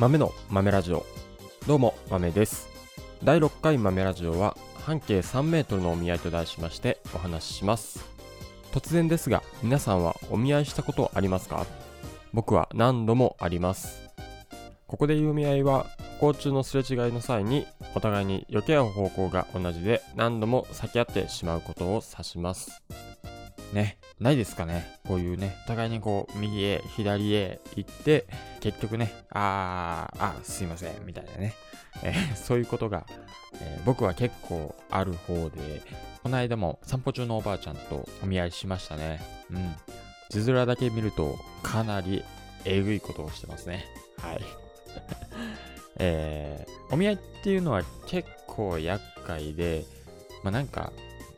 豆の豆ラジオ。どうも豆です。第6回豆ラジオは半径3メートルのお見合いと題しましてお話しします。突然ですが皆さんはお見合いしたことありますか？僕は何度もあります。ここで言うお見合いは交通のすれ違いの際にお互いに避け合う方向が同じで何度も避け合ってしまうことを指します。ねないですかね。こういうね互いにこう右へ左へ行って結局ねあーあすいませんみたいなね、えー そういうことが、えー僕は結構ある方でこの間も散歩中のおばあちゃんとお見合いしましたね。うん。字面だけ見るとかなりえぐいことをしてますね。はい。えーお見合いっていうのは結構厄介でまあなんか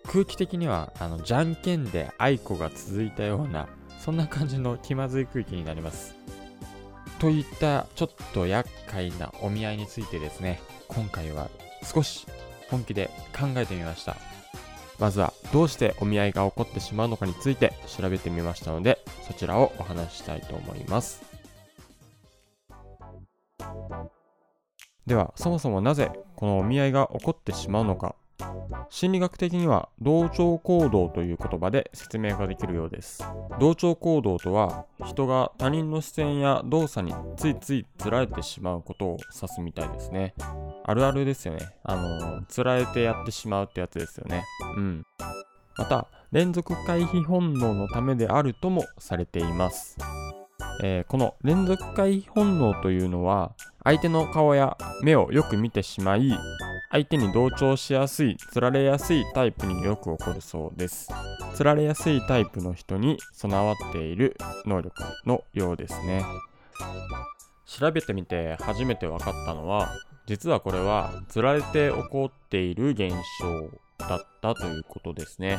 空気的にはあのじゃんけんで愛子が続いたようなそんな感じの気まずい空気になります。といったちょっと厄介なお見合いについてですね今回は少し本気で考えてみました。まずはどうしてお見合いが起こってしまうのかについて調べてみましたのでそちらをお話ししたいと思います。ではそもそもなぜこのお見合いが起こってしまうのか。心理学的には同調行動という言葉で説明ができるようです。同調行動とは人が他人の視線や動作についついつられてしまうことを指すみたいですね。あるあるですよね。あのつられてやってしまうってやつですよね。うん。また連続回避本能のためであるともされています。えーこの連続回避本能というのは相手の顔や目をよく見てしまい相手に同調しやすいつられやすいタイプによく起こるそうです。つられやすいタイプの人に備わっている能力のようですね。調べてみて初めて分かったのは実はこれはつられて起こっている現象だったということですね、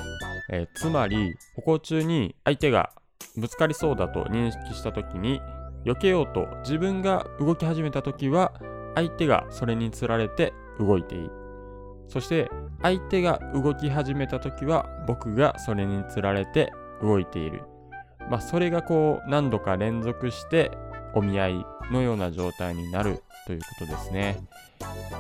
えーつまり歩行中に相手がぶつかりそうだと認識した時に避けようと自分が動き始めた時は相手がそれにつられて動いているそして相手が動き始めた時は僕がそれにつられて動いている。まあそれがこう何度か連続してお見合いのような状態になるということですね。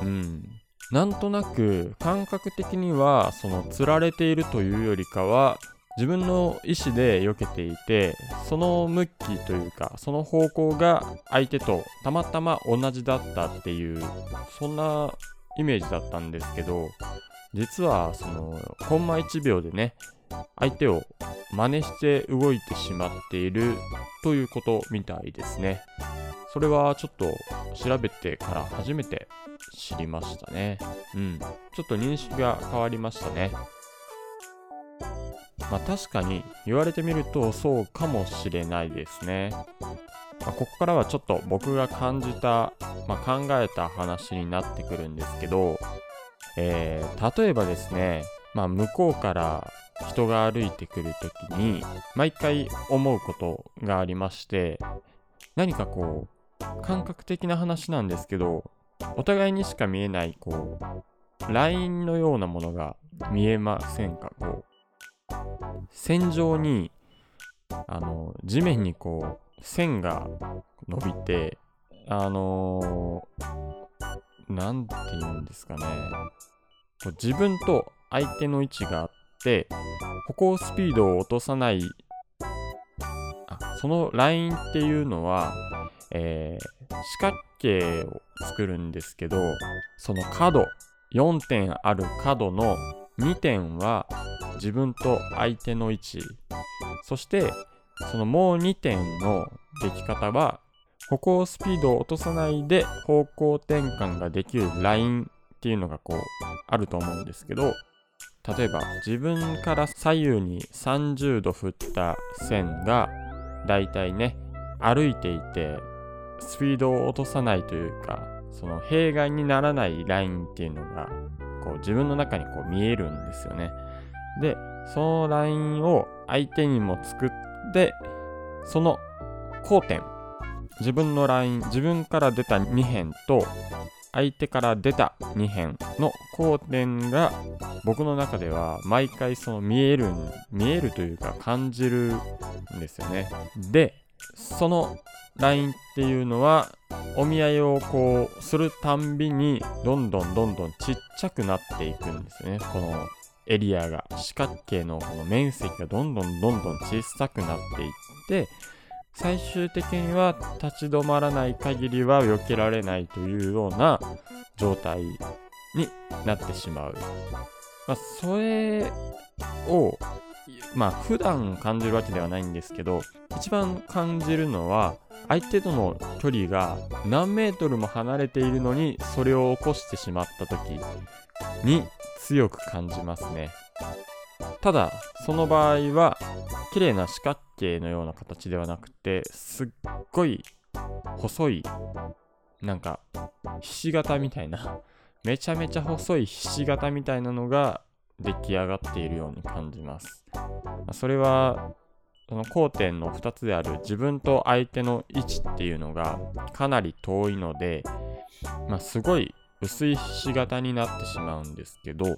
うん。なんとなく感覚的にはそのつられているというよりかは自分の意思で避けていてその向きというかその方向が相手とたまたま同じだったっていうそんなイメージだったんですけど実はそのコンマ1秒でね相手を真似して動いてしまっているということみたいですね。それはちょっと調べてから初めて知りましたね。うん。ちょっと認識が変わりましたね。まあ確かに言われてみるとそうかもしれないですね。まあここからはちょっと僕が感じた、まあ、考えた話になってくるんですけど、えー例えばですね、まあ、向こうから人が歩いてくるときに毎回思うことがありまして何かこう感覚的な話なんですけどお互いにしか見えないこうラインのようなものが見えませんか？こう線状にあの地面にこう線が伸びてあのーなんて言うんですかね。自分と相手の位置があって歩行スピードを落とさないあそのラインっていうのは、えー四角形を作るんですけどその角4点ある角の2点は自分と相手の位置。そしてそのもう2点の出来方は歩行スピードを落とさないで方向転換ができるラインっていうのがこうあると思うんですけど例えば自分から左右に30度振った線がだいたいね歩いていてスピードを落とさないというかその弊害にならないラインっていうのがこう自分の中にこう見えるんですよね。で、そのラインを相手にも作って、その交点、自分のライン、自分から出た2辺と相手から出た2辺の交点が僕の中では毎回その見える、見えるというか感じるんですよね。で、そのラインっていうのはお見合いをこうするたんびにどんどんどんどんちっちゃくなっていくんですよねこのエリアが四角形のこの面積がどんどんどんどん小さくなっていって最終的には立ち止まらない限りは避けられないというような状態になってしまう。まあ、それを、まあ、普段感じるわけではないんですけど、一番感じるのは、相手との距離が何メートルも離れているのに、それを起こしてしまった時に強く感じますね。ただ、その場合は、綺麗な四角形のような形ではなくて、すっごい細い、なんか、ひし形みたいな、めちゃめちゃ細いひし形みたいなのが出来上がっているように感じます。それは、その交点の2つである自分と相手の位置っていうのがかなり遠いので、まあ、すごい薄いひし形になってしまうんですけど、うん。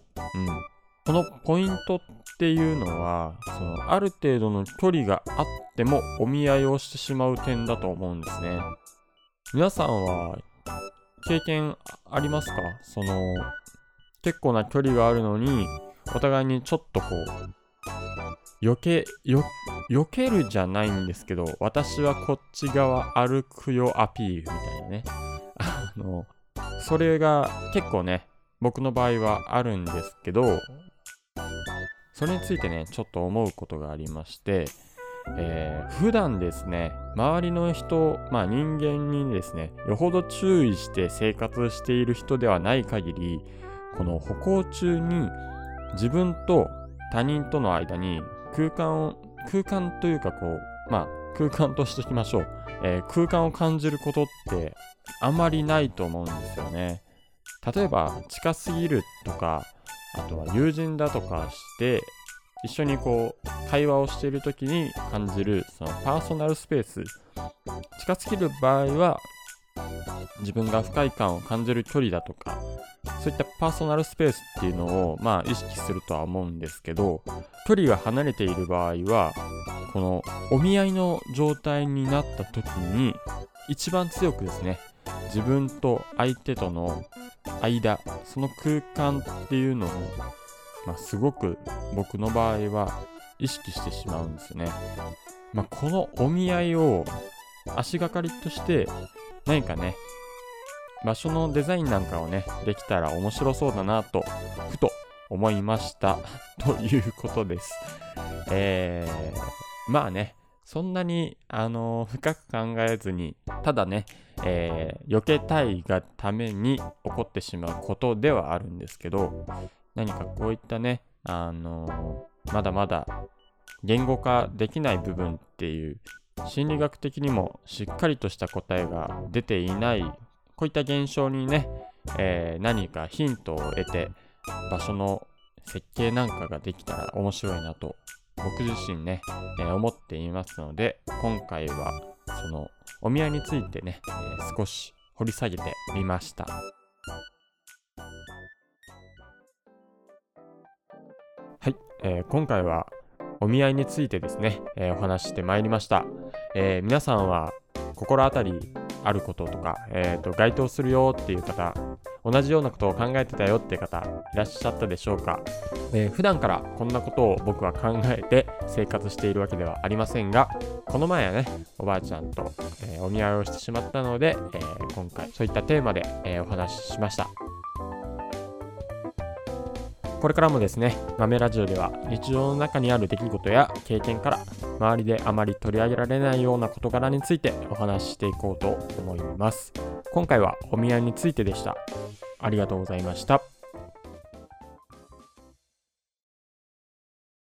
このポイントっていうのは、そのある程度の距離があってもお見合いをしてしまう点だと思うんですね。皆さんは経験ありますか？その、結構な距離があるのに、お互いにちょっとこう、避け、よ、避けるじゃないんですけど、私はこっち側歩くよアピールみたいなね。あの、それが結構ね、僕の場合はあるんですけど、それについてね、ちょっと思うことがありまして、えー、普段ですね、周りの人、まあ人間にですね、よほど注意して生活している人ではない限り、この歩行中に自分と他人との間に空間を、空間というかこう、まあ空間としていきましょう。えー、空間を感じることってあんまりないと思うんですよね。例えば近すぎるとか、あとは友人だとかして一緒にこう会話をしている時に感じるそのパーソナルスペース近すぎる場合は自分が不快感を感じる距離だとかそういったパーソナルスペースっていうのをまあ意識するとは思うんですけど距離が離れている場合はこのお見合いの状態になった時に一番強くですね自分と相手との間その空間っていうのをまあ、すごく僕の場合は意識してしまうんですね。まあ、このお見合いを足がかりとして何かね、場所のデザインなんかをね、できたら面白そうだなと、ふと思いました。ということです。えー、まあね、そんなに、あのー、深く考えずに、ただね、えー、避けたいがために起こってしまうことではあるんですけど、何かこういったね、あのー、まだまだ言語化できない部分っていう心理学的にもしっかりとした答えが出ていないこういった現象にね、えー、何かヒントを得て場所の設計なんかができたら面白いなと僕自身ね、えー、思っていますので今回はそのお宮についてね、えー、少し掘り下げてみました。はいえー、今回はお見合いについてですね、えー、お話してまいりました、えー、皆さんは心当たりあることとか、えーと、該当するよっていう方同じようなことを考えてたよって方いらっしゃったでしょうか、えー、普段からこんなことを僕は考えて生活しているわけではありませんがこの前はねおばあちゃんと、えー、お見合いをしてしまったので、えー、今回そういったテーマで、えお話ししました。これからもですね、豆ラジオでは日常の中にある出来事や経験から周りであまり取り上げられないような事柄についてお話ししていこうと思います。今回はお見合いについてでした。ありがとうございました。